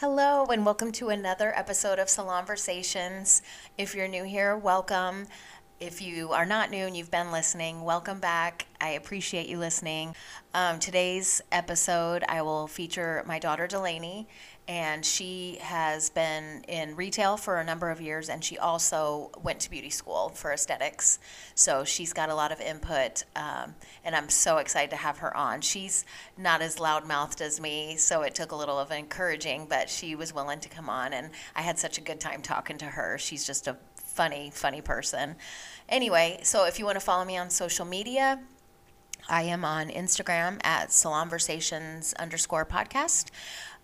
Hello, and welcome to another episode of Salonversations. If you're new here, welcome. If you are not new and you've been listening, welcome back. I appreciate you listening. Um, today's episode, I will feature my daughter Delaney, and she has been in retail for a number of years, and she also went to beauty school for aesthetics. So she's got a lot of input, um, and I'm so excited to have her on. She's not as loudmouthed as me, so it took a little of encouraging, but she was willing to come on, and I had such a good time talking to her. She's just a funny, funny person. Anyway, so if you want to follow me on social media, I am on Instagram at salonversations underscore podcast.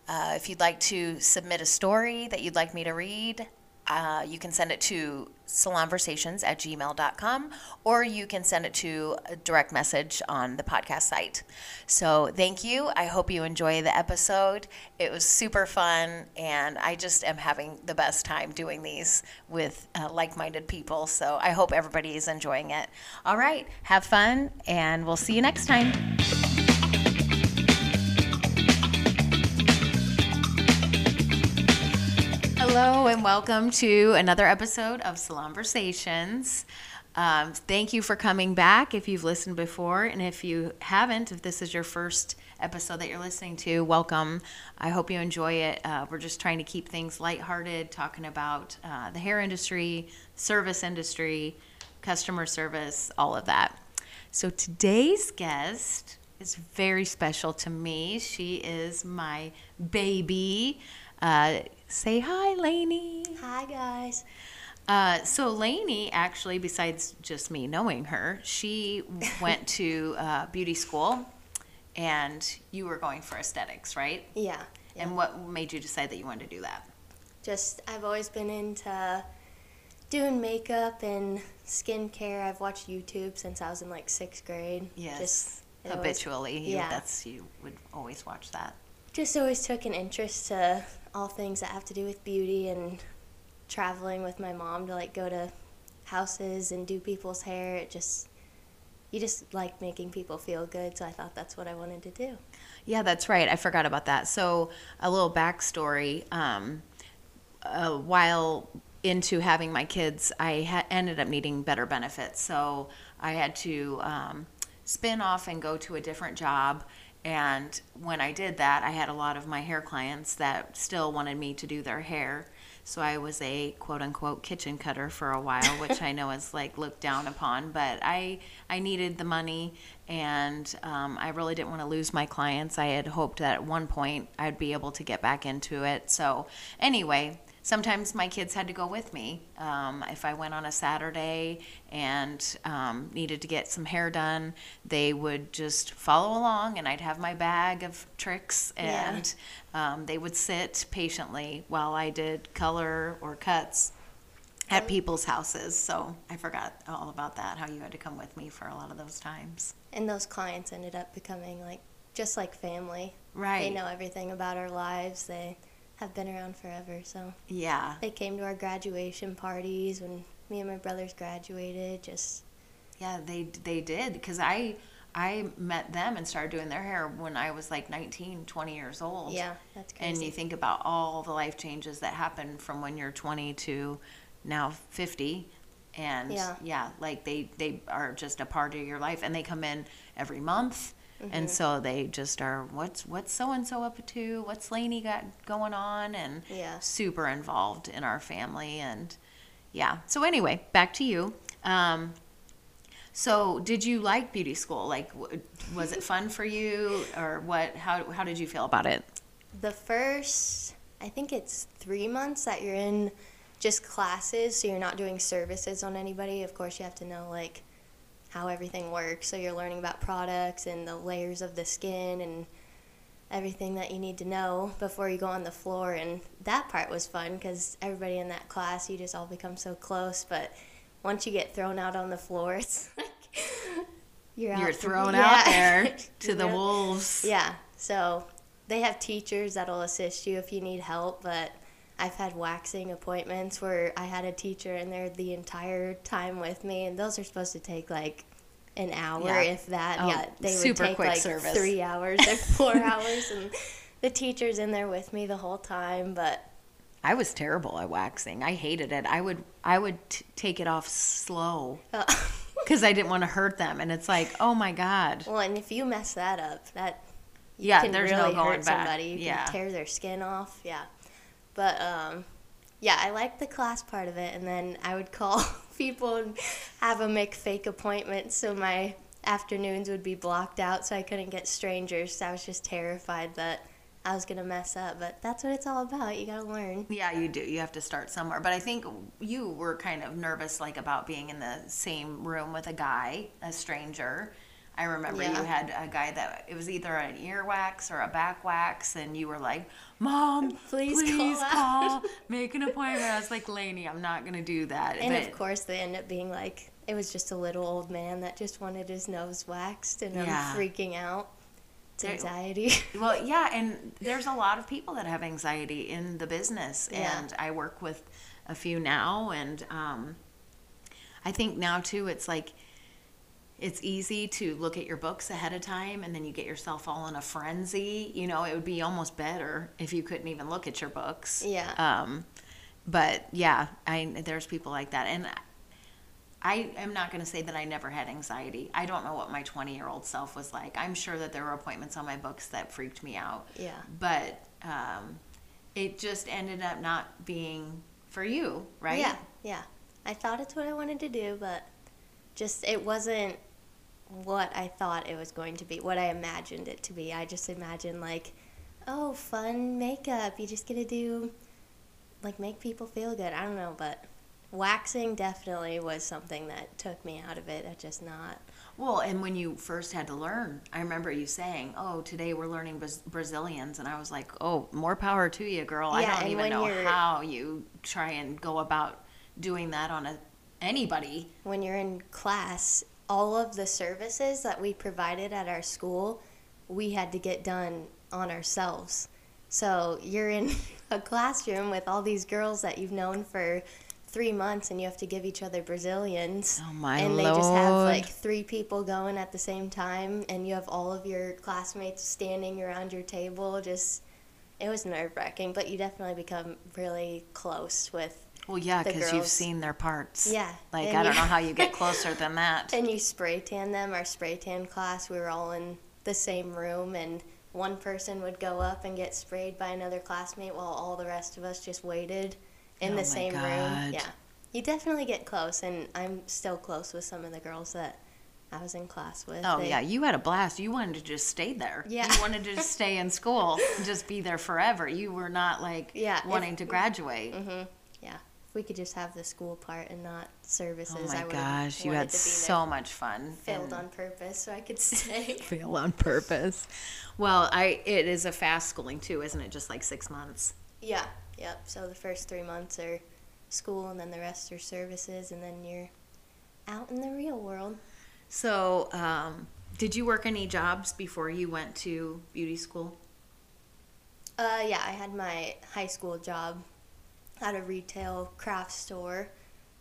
Uh, if you'd like to submit a story that you'd like me to read, uh, you can send it to salonversations at gmail.com or you can send it to a direct message on the podcast site. So, thank you. I hope you enjoy the episode. It was super fun, and I just am having the best time doing these with uh, like minded people. So, I hope everybody is enjoying it. All right, have fun, and we'll see you next time. Hello, and welcome to another episode of Salonversations. Um, thank you for coming back if you've listened before. And if you haven't, if this is your first episode that you're listening to, welcome. I hope you enjoy it. Uh, we're just trying to keep things lighthearted, talking about uh, the hair industry, service industry, customer service, all of that. So today's guest is very special to me. She is my baby. Uh, say hi, Laney. Hi, guys. Uh, so Laney, actually, besides just me knowing her, she went to uh, beauty school, and you were going for aesthetics, right? Yeah. yeah. And what made you decide that you wanted to do that? Just I've always been into doing makeup and skincare. I've watched YouTube since I was in like sixth grade. Yes. Just habitually. Always, yeah. That's you would always watch that. Just always took an interest to all things that have to do with beauty and traveling with my mom to like go to houses and do people's hair. It just you just like making people feel good, so I thought that's what I wanted to do. Yeah, that's right. I forgot about that. So a little backstory. Um, a while into having my kids, I ha- ended up needing better benefits, so I had to um, spin off and go to a different job and when I did that, I had a lot of my hair clients that still wanted me to do their hair. So I was a quote unquote kitchen cutter for a while, which I know is like looked down upon, but I I needed the money and um, I really didn't want to lose my clients. I had hoped that at one point I'd be able to get back into it. So anyway, sometimes my kids had to go with me. Um, if I went on a Saturday and um, needed to get some hair done, they would just follow along, and I'd have my bag of tricks, and yeah. um, they would sit patiently while I did color or cuts at people's houses. So I forgot all about that, how you had to come with me for a lot of those times. And those clients ended up becoming like just like family. Right. They know everything about our lives. They have been around forever. So yeah, they came to our graduation parties when me and my brothers graduated. Just yeah, they they did because I I met them and started doing their hair when I was like 19, 20 years old. Yeah, that's crazy. And you think about all the life changes that happen from when you're 20 to now 50 and yeah. yeah, like they they are just a part of your life and they come in every month Mm-hmm. And so they just are what's what's so and so up to? What's Laney got going on? And yeah. super involved in our family and yeah. So anyway, back to you. Um, so did you like beauty school? Like, was it fun for you, or what? How how did you feel about it? The first, I think it's three months that you're in just classes, so you're not doing services on anybody. Of course, you have to know like how everything works. So you're learning about products and the layers of the skin and everything that you need to know before you go on the floor. And that part was fun because everybody in that class, you just all become so close. But once you get thrown out on the floor, it's like you're, you're thrown yeah. out there to the wolves. Yeah. So they have teachers that'll assist you if you need help, but I've had waxing appointments where I had a teacher in there the entire time with me, and those are supposed to take like an hour, yeah. if that. Oh, yeah, they would take like service. three hours or four hours, and the teacher's in there with me the whole time, but I was terrible at waxing. I hated it. I would I would t- take it off slow oh. because I didn't want to hurt them. And it's like, oh my god. well, and if you mess that up, that you Yeah, can there's really no going hurt back. somebody. You Yeah. can tear their skin off. Yeah, but um, yeah, I liked the class part of it, and then I would call people and have them make fake appointments, so my afternoons would be blocked out, so I couldn't get strangers. So I was just terrified that I was gonna mess up. But that's what it's all about. You gotta learn. Yeah, you do. You have to start somewhere. But I think you were kind of nervous, like about being in the same room with a guy, a stranger. I remember you had a guy that it was either an ear wax or a back wax, and you were like, "Mom, Please please, call call, out." make an appointment." I was like, "Laney, I'm not gonna do that." And But- of course, they end up being like, it was just a little old man that just wanted his nose waxed, and Yeah. I'm freaking out. It's anxiety. Well, yeah, and there's a lot of people that have anxiety in the business, Yeah. and I work with a few now, and um, I think now too, it's like it's easy to look at your books ahead of time, and then you get yourself all in a frenzy. You know, it would be almost better if you couldn't even look at your books. Yeah. Um, but yeah, I there's people like that, and I am not going to say that I never had anxiety. I don't know what my 20 year old self was like. I'm sure that there were appointments on my books that freaked me out. Yeah. But um, it just ended up not being for you, right? Yeah, yeah. I thought it's what I wanted to do, but just it wasn't what I thought it was going to be, what I imagined it to be. I just imagined like, oh, fun makeup. You just get to do like make people feel good. I don't know, but waxing definitely was something that took me out of it. I just not. Well, and when you first had to learn, I remember you saying, "Oh, today we're learning Braz- Brazilians," and I was like, "Oh, more power to you, girl. I don't even know you're- how you try and go about doing that on a anybody." when you're in class, all of the services that we provided at our school, we had to get done on ourselves. So you're in a classroom with all these girls that you've known for three months, and you have to give each other Brazilians. Oh my and they just have like three people going at the same time, and you have all of your classmates standing around your table. Just it was nerve wracking, but you definitely become really close with Well, yeah, because you've seen their parts. Yeah, Like and I don't know how you get closer than that. And you spray tan them. Our spray tan class, we were all in the same room, and one person would go up and get sprayed by another classmate while all the rest of us just waited in Oh the same God. room. Yeah. You definitely get close, and I'm still close with some of the girls that I was in class with. Oh yeah, you had a blast. You wanted to just stay there. Yeah. You wanted to just stay in school and just be there forever. You were not like Yeah, if- wanting to graduate. Mhm. We could just have the school part and not services, Oh I my would gosh, you had so much fun. failed on purpose so I could stay. fail on purpose. Well, I it is a fast schooling too, isn't it? Just like six months. Yeah, yep. So the first three months are school, and then the rest are services, and then you're out in the real world. So, um, did you work any jobs before you went to beauty school? Uh, yeah, I had my high school job at a retail craft store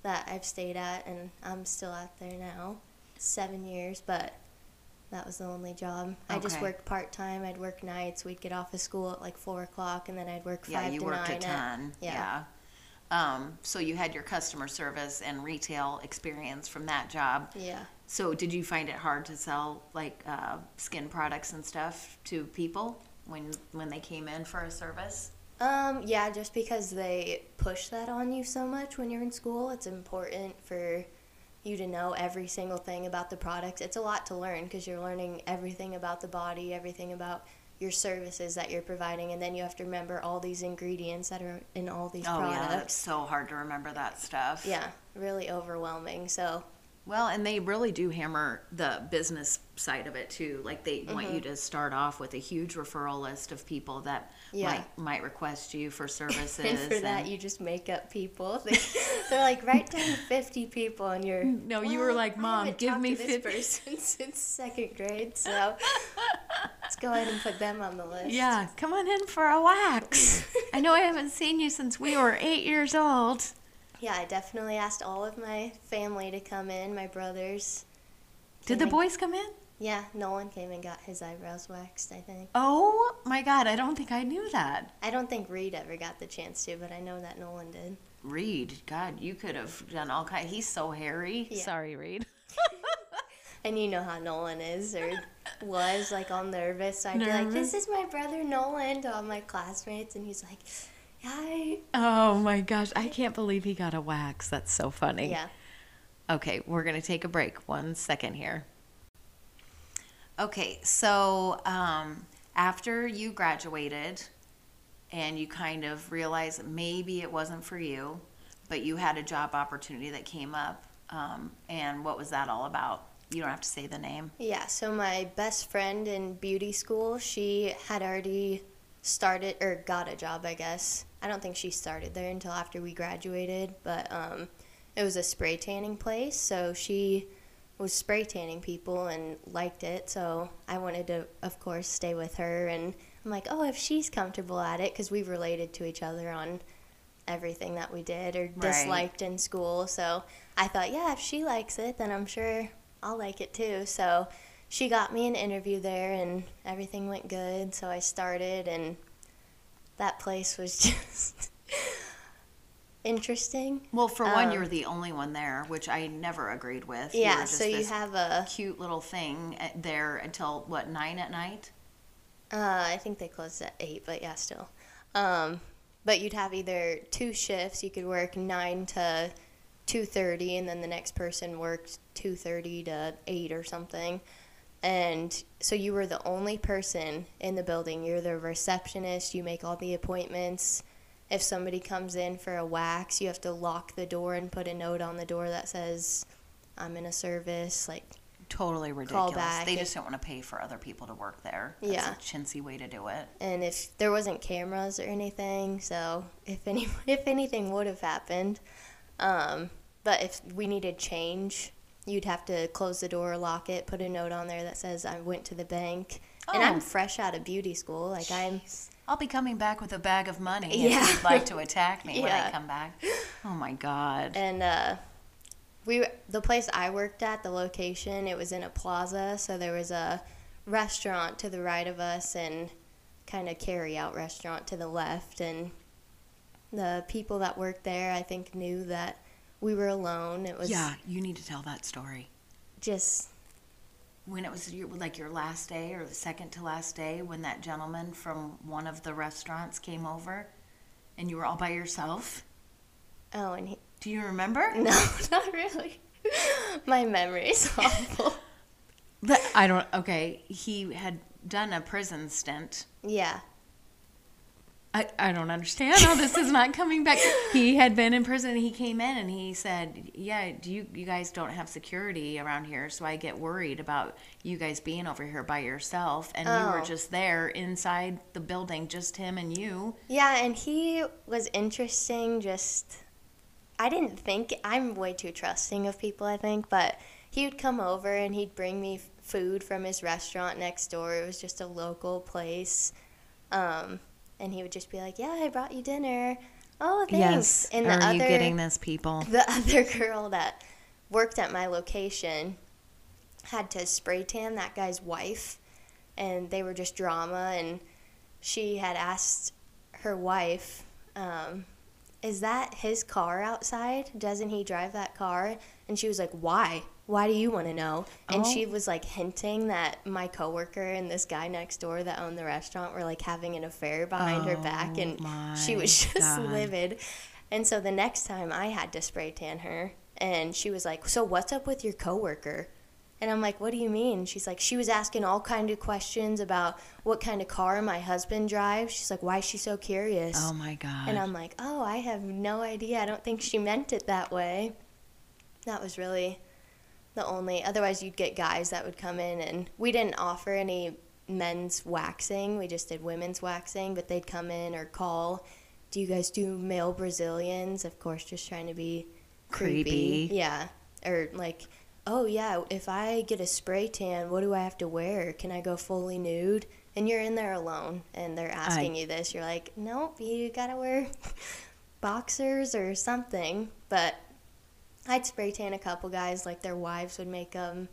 that I've stayed at, and I'm still out there now. Seven years, but that was the only job. I just worked part time. I'd work nights. We'd get off of school at like four o'clock, and then I'd work five yeah, you to worked nine. a at- ton. yeah. yeah. Um, so you had your customer service and retail experience from that job. yeah. So did you find it hard to sell like uh, skin products and stuff to people when when they came in for a service? Um, yeah, just because they push that on you so much when you're in school, it's important for you to know every single thing about the products. It's a lot to learn because you're learning everything about the body, everything about your services that you're providing, and then you have to remember all these ingredients that are in all these Oh yeah, that's so hard to remember that stuff. Yeah, really overwhelming. So, Well, and they really do hammer the business side of it too. Like they want Mm-hmm. you to start off with a huge referral list of people that Yeah. might might request you for services. and for that, you just make up people. They, they're like, write down 50 people, and you're. No, you were like, "Mom, give me this 50." person since second grade, so let's go ahead and put them on the list. yeah, come on in for a wax. I know I haven't seen you since we were eight years old. Yeah, I definitely asked all of my family to come in, my brothers. Did the boys come in? Yeah, Nolan came and got his eyebrows waxed, I think. Oh my God, I don't think I knew that. I don't think Reed ever got the chance to, but I know that Nolan did. Reed, God, you could have done all kind. He's so hairy. Yeah. Sorry, Reed. And you know how Nolan is or was, like all nervous. So I'd be like, this is my brother Nolan to all my classmates. And he's like, hi. Oh my gosh, I can't believe he got a wax. That's so funny. Yeah. Okay, we're going to take a break. One second here. Okay, so um, after you graduated and you kind of realized maybe it wasn't for you, but you had a job opportunity that came up, um, and what was that all about? You don't have to say the name. Yeah, so my best friend in beauty school, she had already started or got a job, I guess. I don't think she started there until after we graduated, but um, it was a spray tanning place, so she was spray tanning people and liked it. So I wanted to, of course, stay with her. And I'm like, oh, if she's comfortable at it, because we related to each other on everything that we did or Right. disliked in school. So I thought, yeah, if she likes it, then I'm sure I'll like it too. So she got me an interview there, and everything went good. So I started, and that place was just interesting. Well, for one, Um, you were the only one there, which I never agreed with. You Yeah, just so you this have a, cute little thing there until what nine at night. uh, I think they closed at 8, but yeah, still. Um, but you'd have either two shifts. You could work 9 to 2.30, and then the next person worked 2.30 to 8 or something. And so you were the only person in the building. You're the receptionist. You make all the appointments. If somebody comes in for a wax, you have to lock the door and put a note on the door that says, I'm in a service. Like, Totally ridiculous. back They if- just don't want to pay for other people to work there. That's Yeah. a chintzy way to do it. and if there wasn't cameras or anything, so if any if anything would have happened, um, but if we needed change, you'd have to close the door, lock it, put a note on there that says I went to the bank. Oh. And Oh. I'm fresh out of beauty school, like I'm. I'll be coming back with a bag of money Yeah. if you'd like to attack me when I come back. Oh my god. And uh, we the place I worked at, the location, it was in a plaza, so there was a restaurant to the right of us and kind of carry out restaurant to the left and the people that worked there I think knew that we were alone. It was yeah, you need to tell that story. just When it was your, like your last day or the second to last day, when that gentleman from one of the restaurants came over, and you were all by yourself. oh and he, Do you remember? no, not really. My memory is awful. But I don't. Okay, he had done a prison stint. Yeah. I, I don't understand how this is not coming back. He had been in prison. He came in and he said, "Yeah, do you you guys don't have security around here, so I get worried about you guys being over here by yourself." And you were Oh. just there inside the building, just him and you. Yeah, and he was interesting. Just, I didn't think, I'm way too trusting of people, I think, but he would come over and he'd bring me food from his restaurant next door. It was just a local place. Um, and he would just be like, Yeah, I brought you dinner. Oh, thanks. And the Are you other, getting this, people? the other girl that worked at my location had to spray tan that guy's wife and they were just drama and she had asked her wife um, is that his car outside doesn't he drive that car and she was like why why do you want to know and Oh. she was like hinting that my coworker and this guy next door that owned the restaurant were like having an affair behind her back Oh and she was just God. livid and so the next time I had to spray tan her, and she was like, "So what's up with your coworker?" And I'm like, "What do you mean?" She's like, "She was asking all kind of questions about what kind of car my husband drives." She's like, "Why is she so curious?" Oh my god. and I'm like, "Oh, I have no idea. I don't think she meant it that way." That was really the only. Otherwise, you'd get guys that would come in, and we didn't offer any men's waxing. We just did women's waxing, but they'd come in or call. Do you guys do male Brazilians? Of course, just trying to be creepy. Creepy. Yeah. Or like, oh yeah, if I get a spray tan, what do I have to wear? Can I go fully nude? And you're in there alone, and they're asking you this. You're like, nope, you gotta wear boxers or something. But I'd spray tan a couple guys, like their wives would make them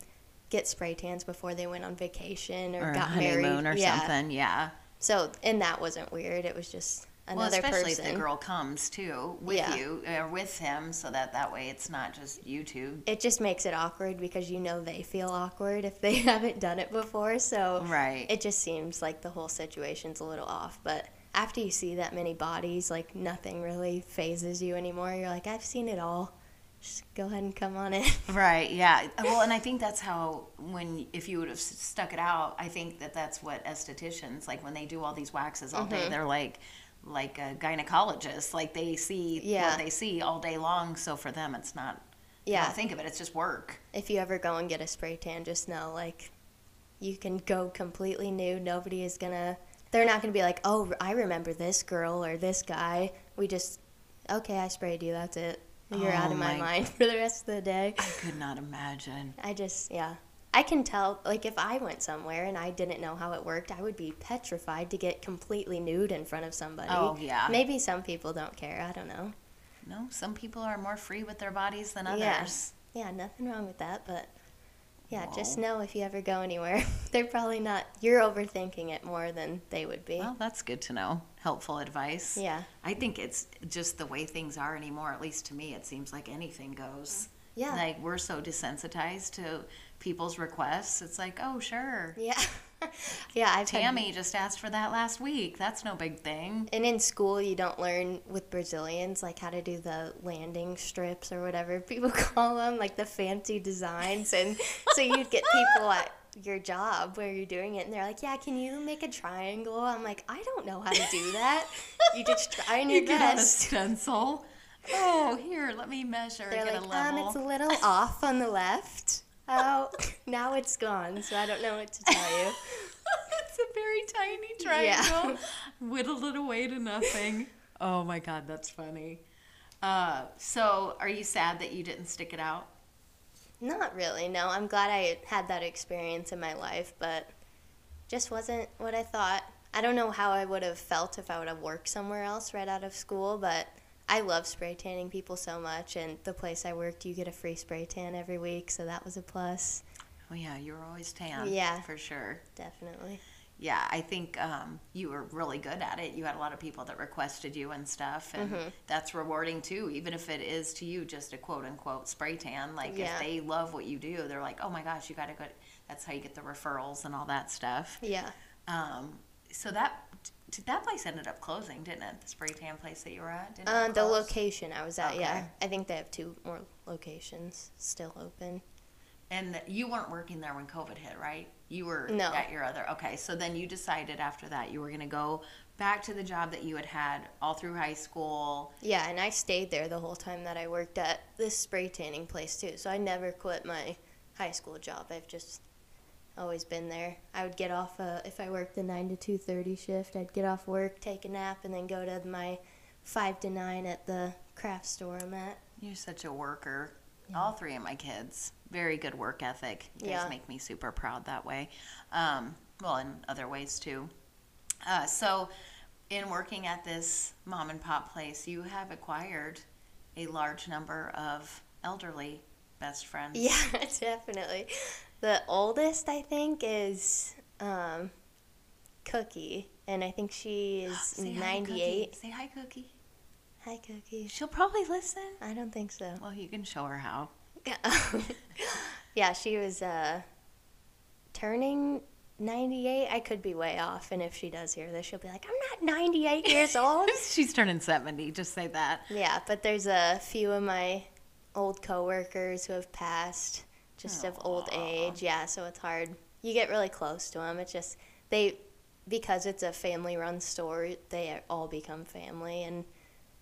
get spray tans before they went on vacation or, or got honeymoon married. or yeah. something. Yeah. So, and that wasn't weird. It was just Well, another especially person. if the girl comes too with Yeah. you or with him, so that that way it's not just you two. It just makes it awkward because you know they feel awkward if they haven't done it before. So Right. it just seems like the whole situation's a little off. But after you see that many bodies, like nothing really phases you anymore. You're like, I've seen it all. Just go ahead and come on in. Right. Yeah. Well, and I think that's how when if you would have stuck it out, I think that that's what estheticians like when they do all these waxes all Mm-hmm. day. They're like like a gynecologist. Like they see Yeah. what they see all day long. So for them, it's not. Yeah. Think of it. It's just work. if you ever go and get a spray tan, just know like you can go completely nude. Nobody is gonna. They're not gonna be like, oh, I remember this girl or this guy. We just, okay, I sprayed you. That's it. You're out Oh of my my- mind for the rest of the day. I could not imagine. I just, yeah. I can tell, like, if I went somewhere and I didn't know how it worked, I would be petrified to get completely nude in front of somebody. Oh, yeah. Maybe some people don't care. I don't know. No, some people are more free with their bodies than Yeah. others. Yeah, nothing wrong with that, but yeah, just know if you ever go anywhere, they're probably not. You're overthinking it more than they would be. Well, that's good to know. Helpful advice. yeah, I think it's just the way things are anymore. At least to me, it seems like anything goes. Yeah, Like we're so desensitized to people's requests. It's like, oh sure, yeah, yeah. I've had- Tammy just asked for that last week. That's no big thing. and in school, you don't learn with Brazilians like how to do the landing strips or whatever people call them, like the fancy designs. And so you'd get people at your job where you're doing it, and they're like, "Yeah, can you make a triangle?" I'm like, "I don't know how to do that." you just try your You get out a stencil. Oh, here, let me measure. They're get like, a um, it's a little off on the left. Oh, now it's gone, so I don't know what to tell you. it's a very tiny Yeah. triangle. Whittled it away to nothing. Oh my god, that's funny. Uh, so, are you sad that you didn't stick it out? Not really, no. I'm glad I had that experience in my life, but just wasn't what I thought. I don't know how I would have felt if I would have worked somewhere else right out of school, but I love spray tanning people so much, and the place I worked, you get a free spray tan every week, so that was a plus. Oh yeah, you were always tan. Yeah. for sure. Definitely. Yeah, I think um, you were really good at it. You had a lot of people that requested you and stuff, and Mm-hmm. that's rewarding too. Even if it is to you just a quote unquote spray tan, like Yeah. if they love what you do, they're like, oh my gosh, you got to go. That's how you get the referrals and all that stuff. Yeah. Um, so that t- that place ended up closing, didn't it? The spray tan place that you were at. Didn't it Uh, the location I was at, yeah. I think they have two more locations still open. And you weren't working there when COVID hit, right? You were No. at your other. Okay, so then you decided after that you were going to go back to the job that you had had all through high school. Yeah, and I stayed there the whole time that I worked at this spray tanning place too. So I never quit my high school job. I've just always been there. I would get off uh, if I worked the nine to two thirty shift. I'd get off work, take a nap, and then go to my five to nine at the craft store I'm at. You're such a worker. All three of my kids, very good work ethic. You guys Yeah. make me super proud that way. Um, well, in other ways too. Uh, so, in working at this mom and pop place, you have acquired a large number of elderly best friends. Yeah, definitely. The oldest I think is um, Cookie, and I think she is hi, Cookie. Say hi, Cookie. Hi, Cookie. She'll probably listen. I don't think so. Well, you can show her how. yeah, she was uh, turning 98. I could be way off, and if she does hear this, she'll be like, I'm not 98 years old. She's turning 70, just say that. yeah, but there's a few of my old coworkers who have passed just of old age. Yeah, so it's hard. You get really close to them. It's just, they, because it's a family run store, they all become family, and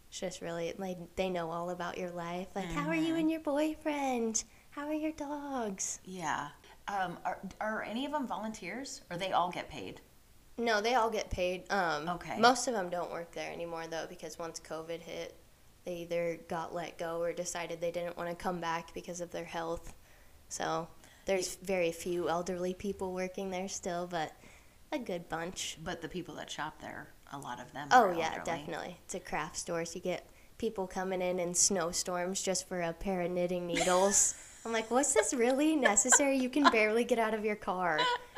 it's just really, like, they know all about your life. Like, how are you Mhm. and your boyfriend? How are your dogs? Yeah. Um, are, are any of them volunteers or they all get paid? No, they all get paid. Um, Okay. Most of them don't work there anymore though, because once COVID hit, they either got let go or decided they didn't want to come back because of their health. So there's very few elderly people working there still, but a good bunch. But the people that shop there, a lot of them. Oh yeah, elderly. definitely. It's a craft store, so you get people coming in in snowstorms just for a pair of knitting needles. I'm like, was this really necessary? You can barely get out of your car.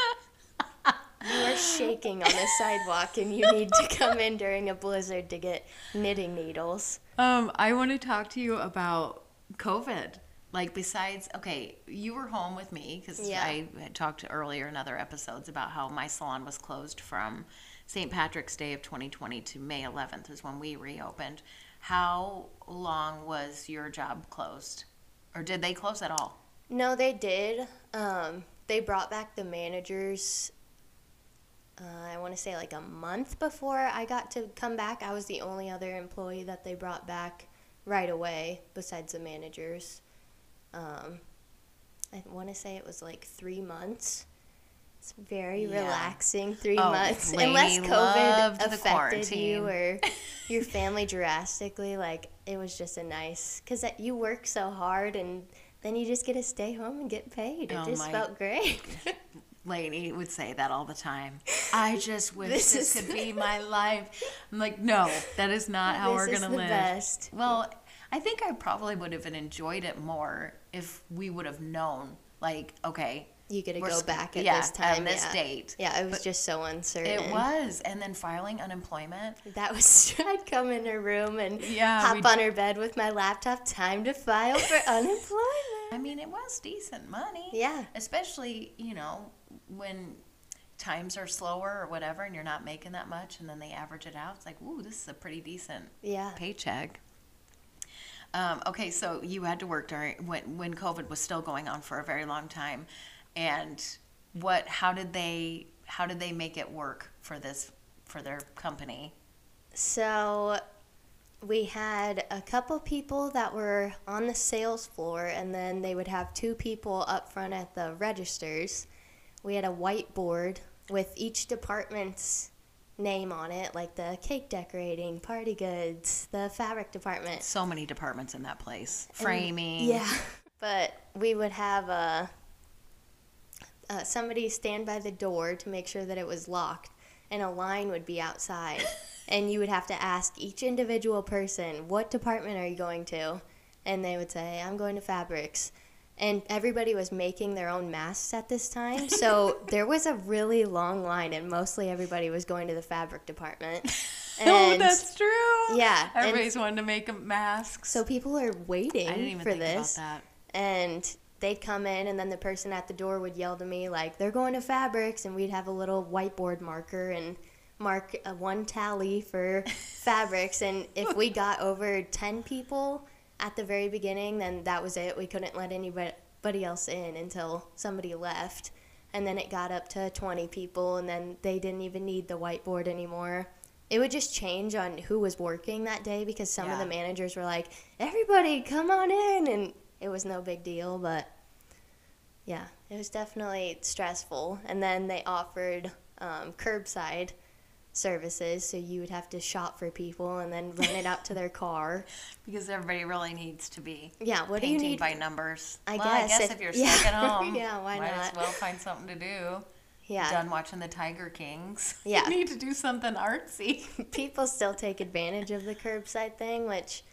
Are shaking on the sidewalk and you need to come in during a blizzard to get knitting needles. Um, I want to talk to you about COVID. Like, besides, okay, you were home with me because Yeah. I had talked earlier in other episodes about how my salon was closed from St. Patrick's Day of 2020 to May 11th is when we reopened. How long was your job closed? Or did they close at all? No, they did. Um, they brought back the managers. Uh, I want to say like a month before I got to come back. I was the only other employee that they brought back right away, besides the managers. Um, I want to say it was like three months. It's very Yeah. relaxing three Oh, months, unless COVID affected you or your family drastically. Like it was just a nice because you work so hard and then you just get to stay home and get paid. It Oh just felt great. Lady would say that all the time. I just wish This this, could be my life. I'm like, no, that is not how we're gonna the live. best. Well, I think I probably would have enjoyed it more if we would have known, like, okay, you get to go sc- back at yeah, this time. this yeah. date. Yeah, it was But just so uncertain. it was, and then filing unemployment. That was. I'd come in her room and Yeah, hop on her bed with my laptop. Time to file for unemployment. I mean, it was decent money. Yeah. Especially, you know, when times are slower or whatever, and you're not making that much, and then they average it out. It's like, ooh, this is a pretty decent Yeah. paycheck. Um, okay, so you had to work during when when COVID was still going on for a very long time, and what? How did they? How did they make it work for this for their company? So we had a couple people that were on the sales floor, and then they would have two people up front at the registers. We had a whiteboard with each department's name on it, like the cake decorating, party goods, the fabric department. So many departments in that place. Framing. Yeah. But we would have uh, uh, somebody stand by the door to make sure that it was locked, and a line would be outside. and you would have to ask each individual person, What department are you going to? And they would say, I'm going to fabrics. And everybody was making their own masks at this time. So there was a really long line, and mostly everybody was going to the fabric department. oh, that's true. Yeah, and- Everybody's wanting to make masks. so people are waiting I didn't even for think this. about that. and they'd come in and then the person at the door would yell to me like they're going to fabrics and we'd have a little whiteboard marker and mark a one tally for fabrics and if we got over 10 people at the very beginning then that was it. We couldn't let anybody else in until somebody left. And then it got up to 20 people and then they didn't even need the whiteboard anymore. It would just change on who was working that day because some of the managers were like everybody come on in and it was no big deal but yeah it was definitely stressful. And then they offered um, curbside services so you would have to shop for people and then run it out to their car Because everybody really needs to be yeah what do you need by numbers. I well, I guess guess if- if, you're yeah. stuck at home, Yeah, why might not? as well find something to do. yeah Done watching the Tiger Kings. Yeah. you need to do something artsy. people still take advantage of the curbside thing, which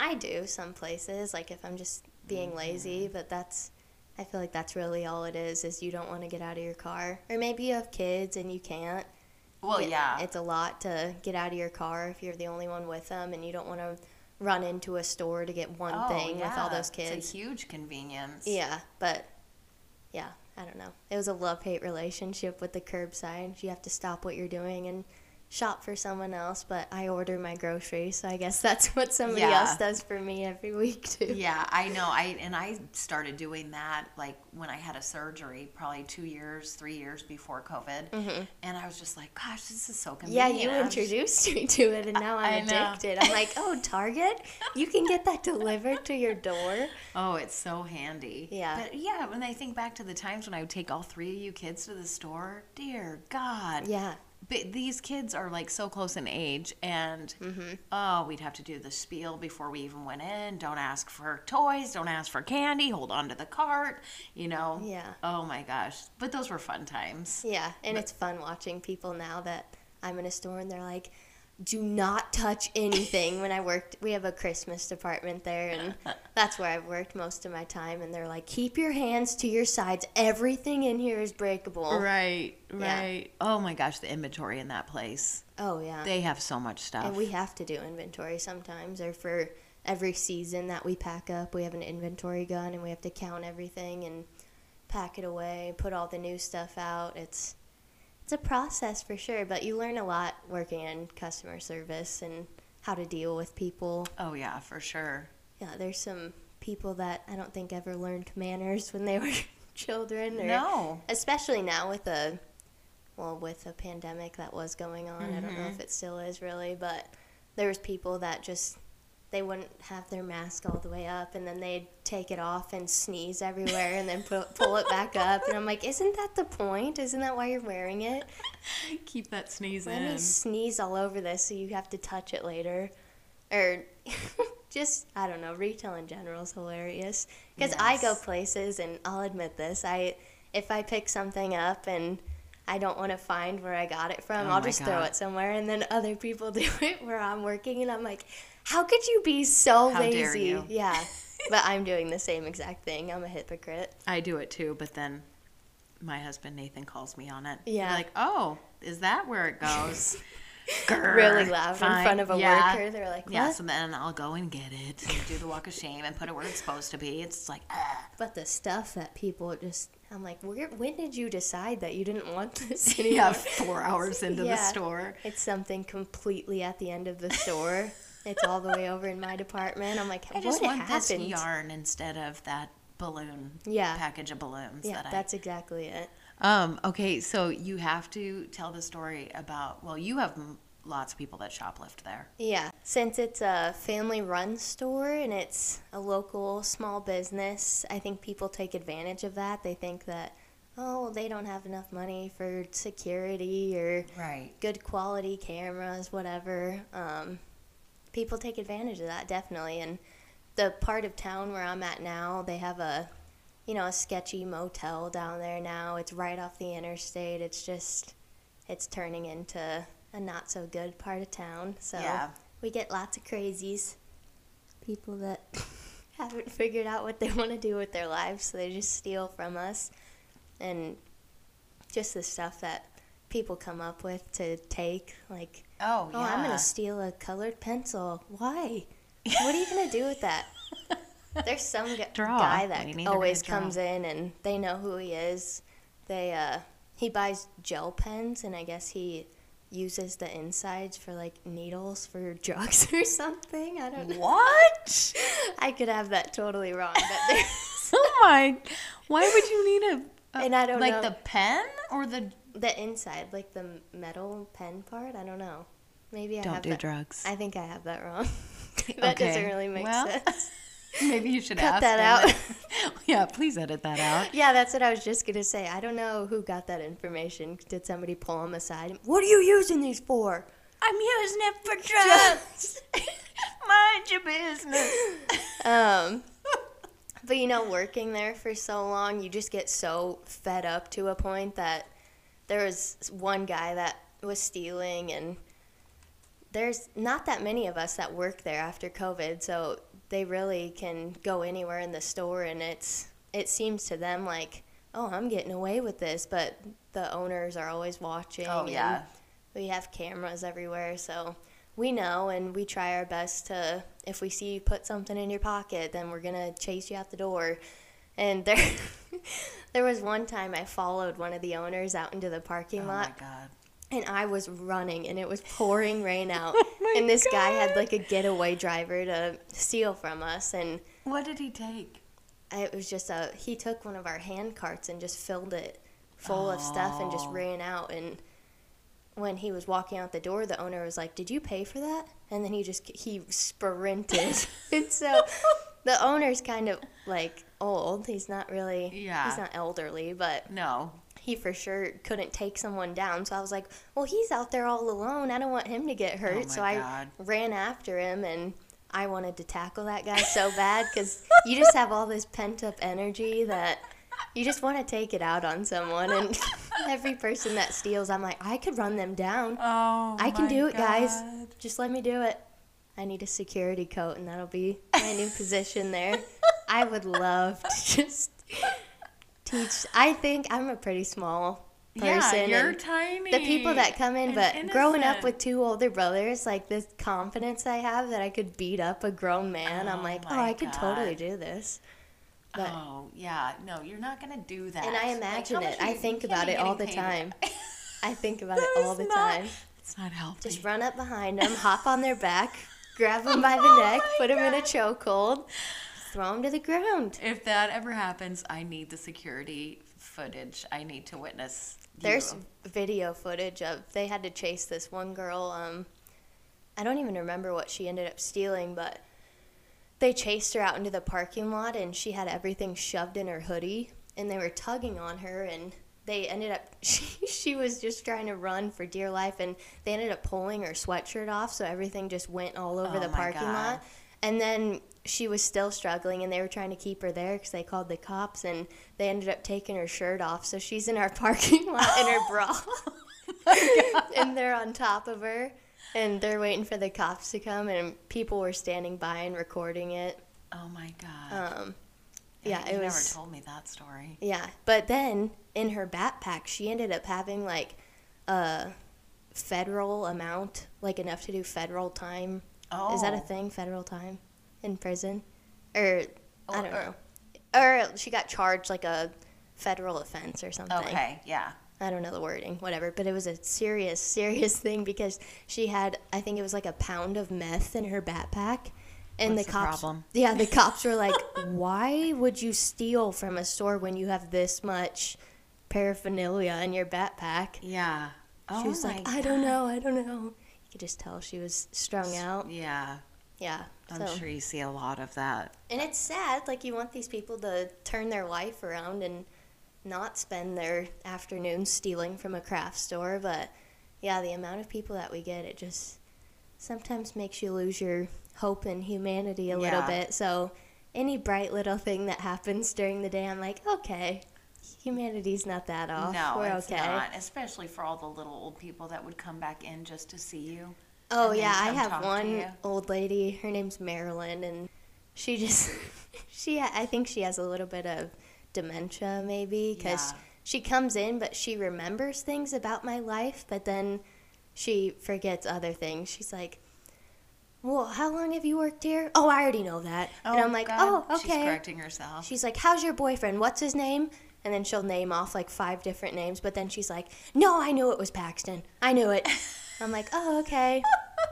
I do some places, like if I'm just being mm-hmm. lazy, but that's I feel like that's really all it is is you don't want to get out of your car. Or maybe you have kids and you can't. Well, It- yeah. It's a lot to get out of your car if you're the only one with them and you don't want to run into a store to get one oh, thing with all those kids. It's a huge convenience. Yeah, but yeah, I don't know. It was a love hate relationship with the curbside. You have to stop what you're doing and shop for someone else, but I order my groceries, so I guess that's what somebody Yeah. else does for me every week too. Yeah, I know. I and I started doing that like when I had a surgery, probably two years, three years before COVID, and I was just like, "Gosh, this is so Mm-hmm. Yeah, you I'm just- introduced me to it, and now I'm addicted. I'm like, oh, Target, you can get that delivered to your door. Oh, it's so handy. Yeah. But yeah, when I think back to the times when I would take all three of you kids to the store, dear God. Yeah, these kids are like so close in age, and Mm-hmm. oh, we'd have to do the spiel before we even went in. Don't ask for toys, don't ask for candy, hold on to the cart, you know? Yeah. Oh my gosh. But those were fun times. yeah, and it's fun watching people now that I'm in a store and they're like, do not touch anything when I worked. We have a Christmas department there, and that's where I've worked most of my time. And they're like, keep your hands to your sides. Everything in here is breakable. Right, Yeah. right. Oh my gosh, the inventory in that place. Oh, yeah. They have so much stuff. and we have to do inventory sometimes, or for every season that we pack up, we have an inventory gun and we have to count everything and pack it away, put all the new stuff out. It's it's a process for sure, but you learn a lot working in customer service and how to deal with people. oh yeah, for sure. Yeah, there's some people that I don't think ever learned manners when they were children or No. especially now with a well with a pandemic that was going on i don't know mm-hmm. if it still is really but there was people that just they wouldn't have their mask all the way up and then they'd take it off and sneeze everywhere and then pull, pull it back up and i'm like isn't that the point? Isn't that why you're wearing it? Keep that sneeze let me sneeze all over this so you have to touch it later. Or just i don't know retail in general is hilarious. Because i go places and i'll admit this i if i pick something up and i don't want to find where i got it from Oh i'll just throw it somewhere and then other people do it where i'm working and i'm like how could you be so How lazy dare you. yeah but i'm doing the same exact thing i'm a hypocrite I do it too, but then my husband Nathan calls me on it. Yeah. Like, oh, is that where it goes? Grr, really loud in front of a yeah. worker they're like what? Yeah, so then I'll go and get it and do the walk of shame and put it where it's supposed to be. It's like, ah. But the stuff that people just, I'm like, where, when did you decide that you didn't want this anymore? yeah, four hours into the store. It's something completely at the end of the store. It's all the way over in my department. I'm like, I what just want happened? this yarn instead of that balloon Yeah. package of balloons Yeah, that I that's exactly it. Um, okay, so you have to tell the story about, well, you have lots of people that shoplift there. Yeah, since it's a family-run store and it's a local small business, I think people take advantage of that. They think that, oh, they don't have enough money for security or Right. good quality cameras, whatever. Um, people take advantage of that definitely. And the part of town where I'm at now, they have a, you know, a sketchy motel down there now. It's right off the interstate. It's just, it's turning into a not so good part of town. So Yeah. we get lots of crazies, people that haven't figured out what they want to do with their lives, so they just steal from us. And just the stuff that people come up with to take, like, Oh, oh, I'm going to steal a colored pencil. Why? What are you going to do with that? There's some gu- guy that always comes in and they know who he is. They uh he buys gel pens and I guess he uses the insides for like needles for drugs or something. I don't know. What? I could have that totally wrong, but there's oh my! Why would you need a? a And I don't like know. the pen or the. the inside, like the metal pen part. I don't know. Maybe I Don't have do that. drugs. I think I have that wrong. that doesn't really make well, sense. Maybe you should Cut ask that out. yeah, please edit that out. Yeah, that's what I was just gonna say. I don't know who got that information. Did somebody pull him aside? What are you using these for? I'm using it for drugs. Mind your business. Um, but you know, working there for so long, you just get so fed up to a point that there was one guy that was stealing, and there's not that many of us that work there after COVID, so they really can go anywhere in the store, and it's it seems to them like, oh, I'm getting away with this, but the owners are always watching. Oh yeah. we have cameras everywhere, so we know and we try our best to. If we see you put something in your pocket, then we're gonna chase you out the door. And there, there was one time I followed one of the owners out into the parking Oh lot, my god. And I was running, and it was pouring rain oh out, Oh and this guy had like a getaway driver to steal from us, and What did he take? it was just a he took one of our hand carts and just filled it full of stuff and just Oh. ran out and when he was walking out the door the owner was like did you pay for that and then he just he sprinted and so the owner's kind of like old he's not really Yeah. he's not elderly but No. He for sure couldn't take someone down so i was like well he's out there all alone i don't want him to get hurt Oh so i God. ran after him and i wanted to tackle that guy so bad because you just have all this pent up energy that you just want to take it out on someone and every person that steals i'm like i could run them down Oh. I can do it, guys. Just let me do it. I need a security coat, and that'll be my new position there. I would love to just teach. I think I'm a pretty small person. yeah, you're tiny. the people that come in, but growing up with two older brothers, like this confidence I have that I could beat up a grown man, I'm Oh like, oh, oh my I could totally do this. But oh yeah, no, you're not gonna do that. and I imagine much it. I think about it all the time. I think about it all the not- time. It's not healthy. Just run up behind them, hop on their back, grab them by the oh neck, Oh my put them in a chokehold, throw them to the ground. If that ever happens, I need the security footage. I need to witness. There's video footage of they had to chase this one girl. Um, I don't even remember what she ended up stealing, but they chased her out into the parking lot, and she had everything shoved in her hoodie, and they were tugging on her, and they ended up she, she was just trying to run for dear life, and they ended up pulling her sweatshirt off, so everything just went all over Oh the parking God. lot. And then she was still struggling, and they were trying to keep her there because they called the cops, and they ended up taking her shirt off. So she's in our parking lot in her bra, and they're on top of her, and they're waiting for the cops to come, and people were standing by and recording it. Oh my god. Um, yeah, you it never was. told me that story. Yeah, but then in her backpack, she ended up having like a federal amount, like enough to do federal time. Oh, Is that a oh. thing? Federal time in prison, or I don't or- know, or she got charged like a federal offense or something. Okay, yeah. I don't know the wording, whatever. But it was a serious, serious thing because she had, I think it was like a pound of meth in her backpack, and What's the cops. problem? Yeah, the cops were like, "Why would you steal from a store when you have this much paraphernalia in your backpack?" Yeah. Oh she was oh my like, "I don't know, I don't know." Could just tell she was strung out. Yeah, Yeah, I'm so- sure you see a lot of that. And it's sad. Like you want these people to turn their life around and not spend their afternoons stealing from a craft store. But yeah, the amount of people that we get, it just sometimes makes you lose your hope in humanity a little bit. So any bright little thing that happens during the day, I'm like, okay, humanity's not that off. no, We're it's okay. not. Especially for all the little old people that would come back in just to see you. Oh yeah, I have one old lady. Her name's Marilyn, and she just she I think she has a little bit of dementia maybe because Yeah. she comes in, but she remembers things about my life, but then she forgets other things. She's like. Well, how long have you worked here? Oh, I already know that. Oh, and I'm like, God, oh, She's okay. correcting herself. She's like, how's your boyfriend? What's his name? And then she'll name off like five different names, but then she's like, no, I knew it was Paxton. I knew it. I'm like, oh, okay.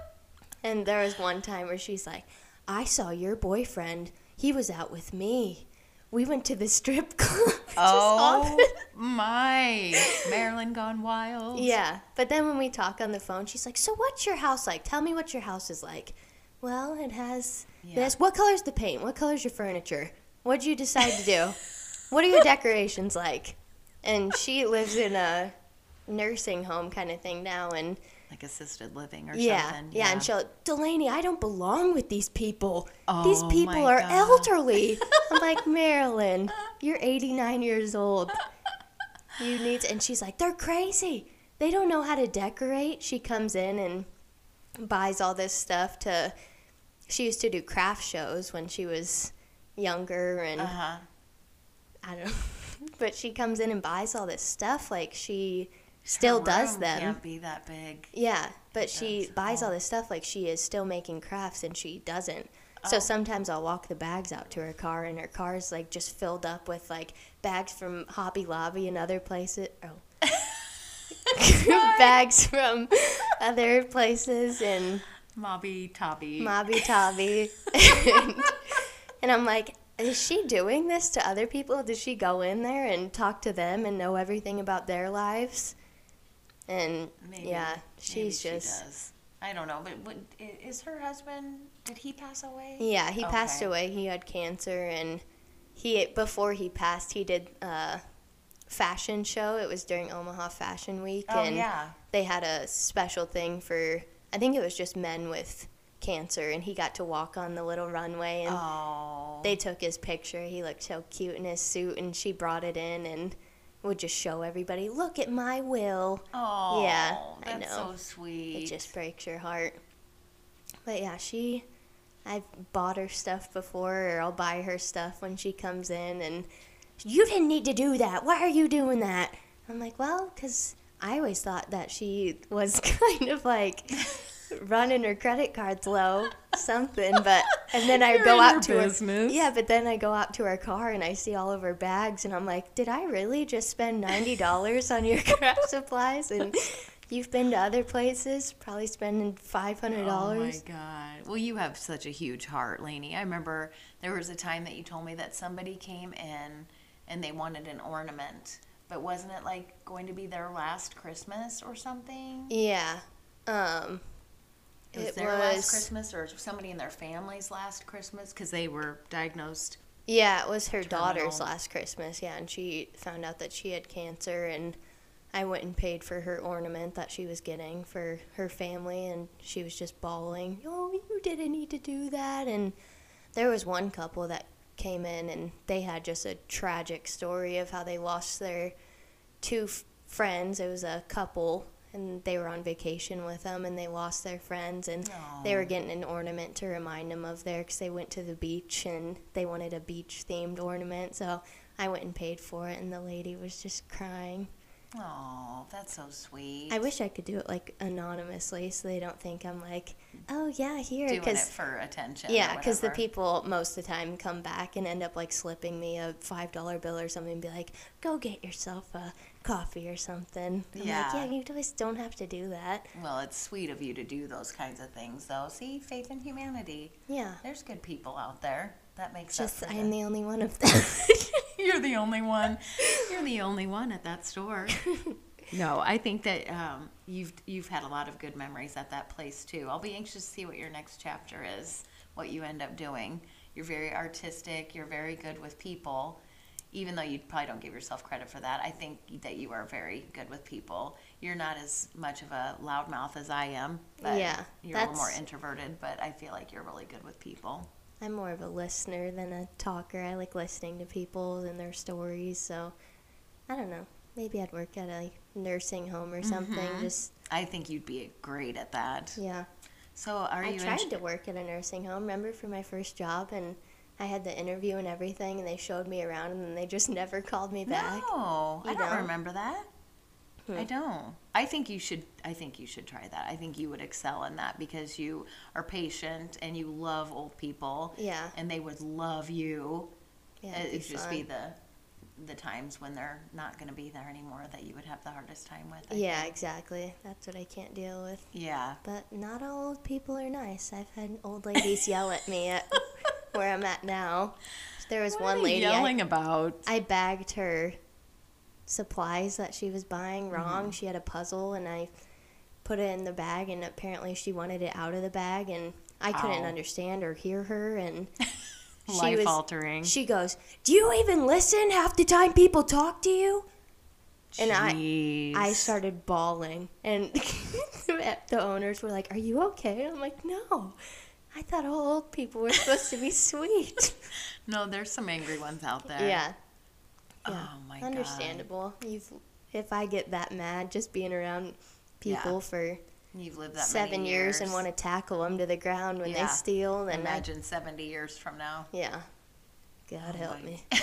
and there was one time where she's like, I saw your boyfriend. He was out with me. We went to the strip club. Oh my, Marilyn gone wild. Yeah, but then when we talk on the phone, she's like, "So what's your house like? Tell me what your house is like." Well, it has Yeah. this. What color's the paint? What color's your furniture? What'd you decide to do? what are your decorations like? And she lives in a nursing home kind of thing now, and like assisted living or yeah, something. yeah, and she'll Delaney, I don't belong with these people. Oh, these people are God. elderly. I'm like Marilyn, you're 89 years old. You need, to, and she's like, they're crazy. They don't know how to decorate. She comes in and buys all this stuff to. She used to do craft shows when she was younger, and Uh huh. I don't know. But she comes in and buys all this stuff. Like she still does them. Can't be that big. Yeah, but she buys all this stuff like she is still making crafts and she doesn't. So Oh. sometimes I'll walk the bags out to her car and her car's like just filled up with like bags from Hobby Lobby and other places. Oh. bags from other places and Mobby Tobby. Mobby Tobby. and, and I'm like, is she doing this to other people? Does she go in there and talk to them and know everything about their lives? And Maybe. yeah, Maybe she's she just. does. I don't know, but i- is her husband? Did he pass away? Yeah, he passed away. He had cancer, and he before he passed, he did a fashion show. It was during Omaha Fashion Week, Oh and yeah. they had a special thing for. I think it was just men with cancer, and he got to walk on the little runway, and Oh. they took his picture. He looked so cute in his suit, and she brought it in and would just show everybody, "Look at my will." Oh. Yeah, I That's know. so sweet. It just breaks your heart. But yeah, she, I've bought her stuff before, or I'll buy her stuff when she comes in, and you didn't need to do that. Why are you doing that? I'm like, well, because I always thought that she was kind of like running her credit cards low, something. But and then I You're go out to business. her. Yeah, but then I go out to her car and I see all of her bags, and I'm like, did I really just spend ninety dollars on your craft supplies? And you've been to other places, probably spending five hundred Oh my dollars. god. Well, you have such a huge heart, Laney. I remember there was a time that you told me that somebody came in and they wanted an ornament. But wasn't it like going to be their last Christmas or something? yeah. Um. It was It their last Christmas or somebody in their family's last Christmas because they were diagnosed. Yeah, it was her Terminal. daughter's last Christmas. Yeah, and she found out that she had cancer, and I went and paid for her ornament that she was getting for her family, and she was just bawling, "Oh, you didn't need to do that." And there was one couple that came in, and they had just a tragic story of how they lost their two f- friends. It was a couple, and they were on vacation with them, and they lost their friends, and they were getting an ornament to remind them of there because they went to the beach and they wanted a beach themed ornament. So I went and paid for it, and the lady was just crying. Oh, that's so sweet. I wish I could do it like anonymously so they don't think I'm like, oh yeah, here. doing it Because for attention. yeah, because the people most of the time come back and end up like slipping me a five dollar bill or something and be like, go get yourself a coffee or something. I'm Yeah. like, yeah, you guys don't have to do that. Well, it's sweet of you to do those kinds of things, though. See, faith in humanity. Yeah. There's good people out there. That makes Just I'm the- the only one of them. You're the only one. You're the only one at that store. no, I think that um, you've you've had a lot of good memories at that place too. I'll be anxious to see what your next chapter is, what you end up doing. You're very artistic. You're very good with people. Even though you probably don't give yourself credit for that, I think that you are very good with people. You're not as much of a loudmouth as I am, but Yeah, you're a little more introverted. But I feel like you're really good with people. I'm more of a listener than a talker. I like listening to people and their stories. So I don't know. Maybe I'd work at a nursing home or something. Mhm. Just I think you'd be great at that. yeah. So, are I you? tried in- to work at a nursing home. Remember for my first job, and I had the interview and everything, and they showed me around, and then they just never called me back. No, I don't remember that. Hmm. I don't. I think you should. I think you should try that. I think you would excel in that because you are patient and you love old people, Yeah, and they would love you. yeah. it it'd just fun. be the the times when they're not going to be there anymore that you would have the hardest time with. I Yeah, think. exactly. That's what I can't deal with. Yeah. But not all old people are nice. I've had old ladies yell at me at where I'm at now. There was What one lady I, yelling about. I bagged her supplies that she was buying wrong. Mm-hmm. She had a puzzle and I put it in the bag and apparently she wanted it out of the bag and I couldn't Ow. understand or hear her and she Life was altering. she goes, "Do you even listen half the time people talk to you?" and I- Jeez. I started bawling, and the owners were like, "Are you okay?" I'm like, "No, I thought all old people were supposed to be sweet." No, there's some angry ones out there. yeah, oh yeah, Oh my god. understandable. You've if I get that mad just being around people Yeah. for You've lived that seven many years and want to tackle them to the ground when Yeah. they steal, then I, Imagine 70 years from now. yeah, God Oh help my- me.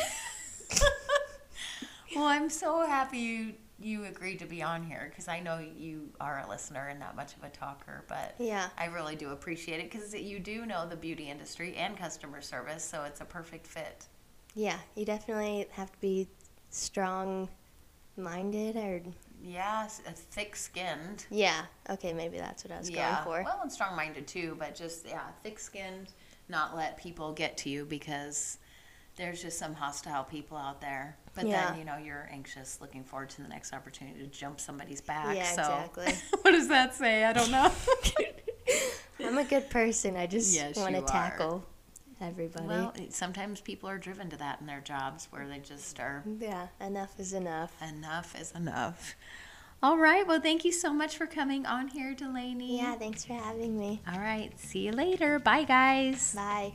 Well, I'm so happy you you agreed to be on here because I know you are a listener and not much of a talker, but Yeah, I really do appreciate it because you do know the beauty industry and customer service, so it's a perfect fit. yeah, you definitely have to be strong minded or Yeah, s- uh, thick-skinned. yeah. Okay, maybe that's what I was yeah, going for. well, and strong-minded too, but just yeah, thick-skinned. Not let people get to you because there's just some hostile people out there. But Yeah. then you know you're anxious, looking forward to the next opportunity to jump somebody's back. Yeah, so exactly. what does that say? I don't know. I'm a good person. I just Yes, want to you are. tackle everybody. Well, sometimes people are driven to that in their jobs where they just are yeah, enough is enough. enough is enough. All right. Well, thank you so much for coming on here, Delaney. Yeah, thanks for having me. All right. See you later. Bye, guys. Bye.